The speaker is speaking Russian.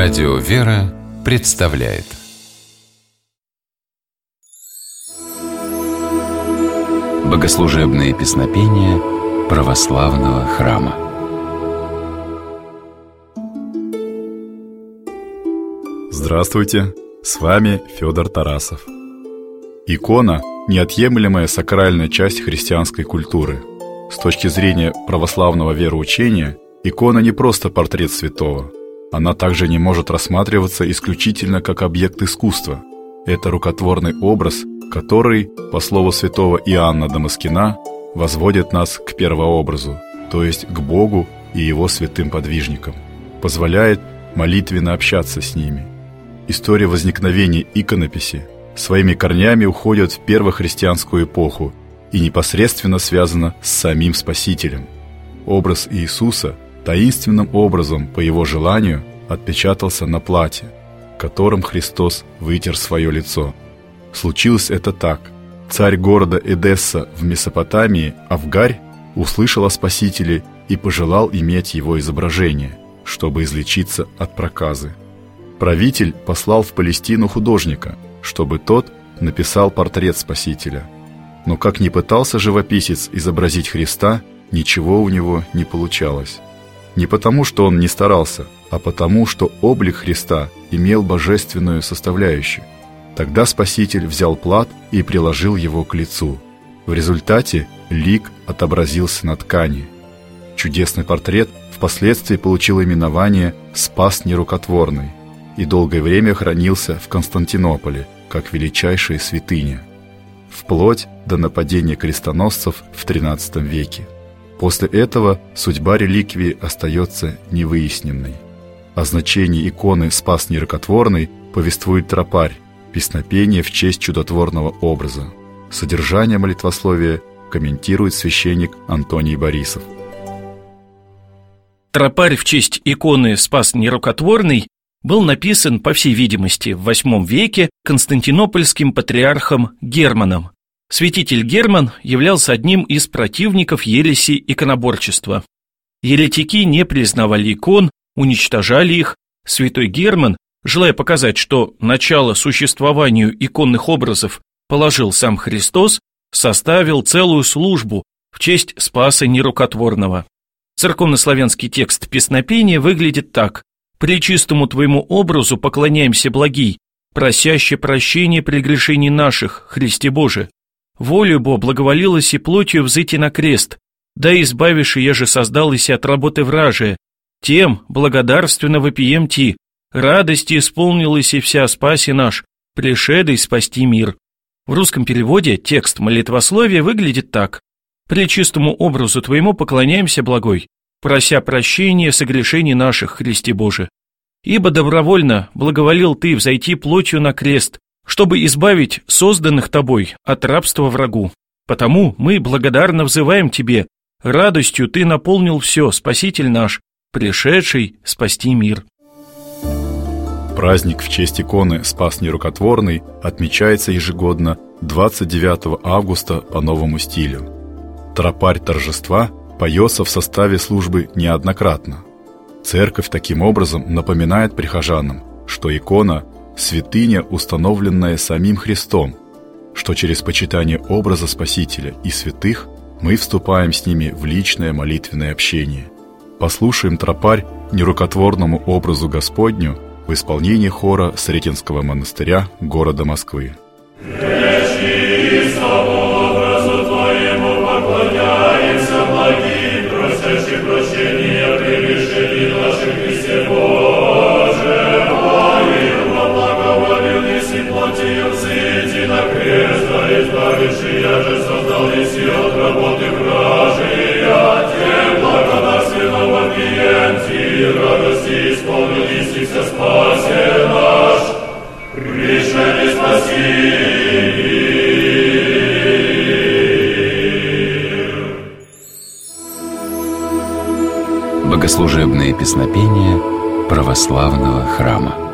Радио «Вера» представляет Богослужебные песнопения православного храма Здравствуйте, с вами Федор Тарасов. Икона – неотъемлемая сакральная часть христианской культуры. С точки зрения православного вероучения, икона не просто портрет святого – она также не может рассматриваться исключительно как объект искусства. Это рукотворный образ, который, по слову святого Иоанна Дамаскина, возводит нас к первообразу, то есть к Богу и Его святым подвижникам, позволяет молитвенно общаться с ними. История возникновения иконописи своими корнями уходит в первохристианскую эпоху и непосредственно связана с самим Спасителем. Образ Иисуса – таинственным образом, по его желанию, отпечатался на платье, которым Христос вытер свое лицо. Случилось это так. Царь города Эдесса в Месопотамии, Авгарь, услышал о Спасителе и пожелал иметь его изображение, чтобы излечиться от проказы. Правитель послал в Палестину художника, чтобы тот написал портрет Спасителя. Но как ни пытался живописец изобразить Христа, ничего у него не получалось. Не потому, что он не старался, а потому, что облик Христа имел божественную составляющую. Тогда Спаситель взял плат и приложил его к лицу. В результате лик отобразился на ткани. Чудесный портрет впоследствии получил именование «Спас нерукотворный» и долгое время хранился в Константинополе как величайшая святыня, вплоть до нападения крестоносцев в XIII веке. После этого судьба реликвии остается невыясненной. О значении иконы «Спас нерокотворный» повествует тропарь, песнопение в честь чудотворного образа. Содержание молитвословия комментирует священник Антоний Борисов. Тропарь в честь иконы «Спас нерукотворный» был написан, по всей видимости, в VIII веке константинопольским патриархом Германом. Святитель Герман являлся одним из противников ереси иконоборчества. Еретики не признавали икон, уничтожали их. Святой Герман, желая показать, что начало существованию иконных образов положил сам Христос, составил целую службу в честь Спаса Нерукотворного. Церковнославянский текст песнопения выглядит так. «При чистому твоему образу поклоняемся благий, просяще прощения прегрешений наших, Христе Боже, волю Бо благоволилась и плотью взыти на крест, да избавишь я же создалась от работы вражия, тем благодарственно вопием ти, радости исполнилась и вся спаси наш, пришедой спасти мир. В русском переводе текст молитвословия выглядит так. «При чистому образу Твоему поклоняемся, благой, прося прощения согрешений наших, Христе Боже. Ибо добровольно благоволил Ты взойти плотью на крест, чтобы избавить созданных тобой от рабства врагу. Потому мы благодарно взываем тебе, радостью ты наполнил все, Спаситель наш, пришедший спасти мир. Праздник в честь иконы «Спас нерукотворный» отмечается ежегодно 29 августа по новому стилю. Тропарь торжества поется в составе службы неоднократно. Церковь таким образом напоминает прихожанам, что икона святыня, установленная самим Христом, что через почитание образа Спасителя и святых мы вступаем с ними в личное молитвенное общение. Послушаем тропарь нерукотворному образу Господню в исполнении хора Сретенского монастыря города Москвы. Богослужебные песнопения православного храма.